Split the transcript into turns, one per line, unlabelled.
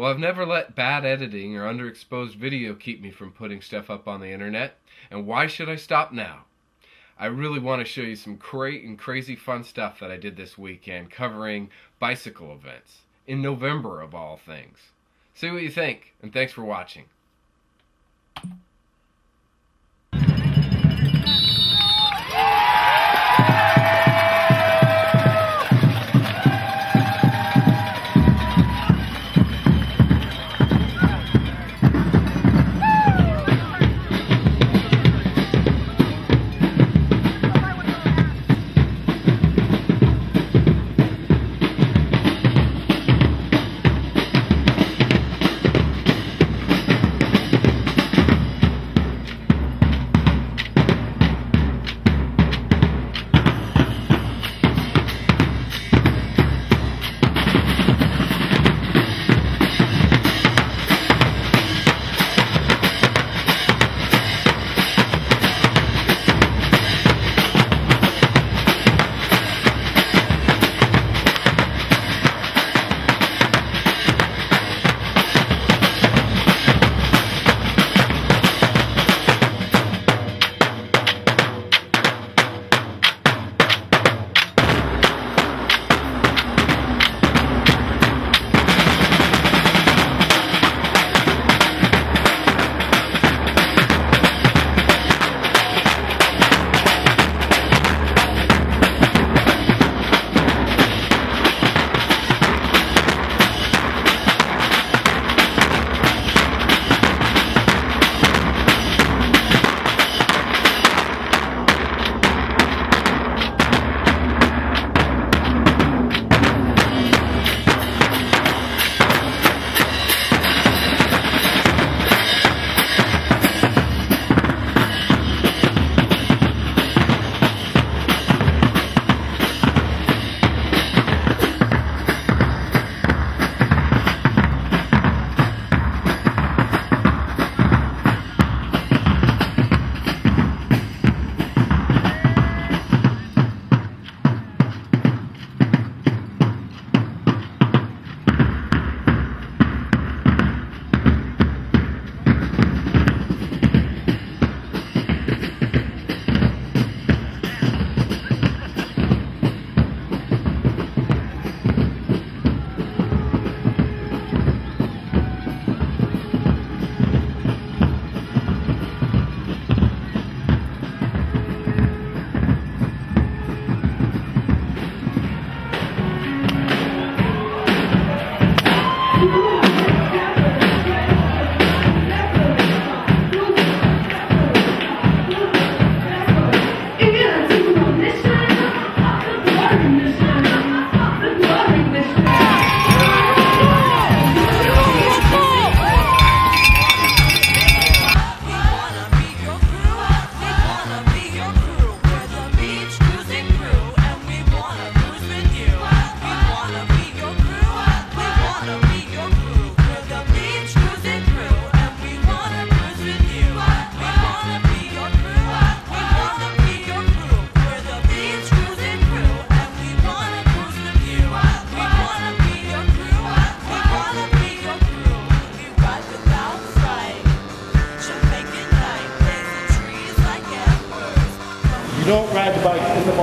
Well, I've never let bad editing or underexposed video keep me from putting stuff up on the internet, and why should I stop now? I really want to show you some great and crazy fun stuff that I did this weekend covering bicycle events, in November of all things. See what you think, and thanks for watching.
Bike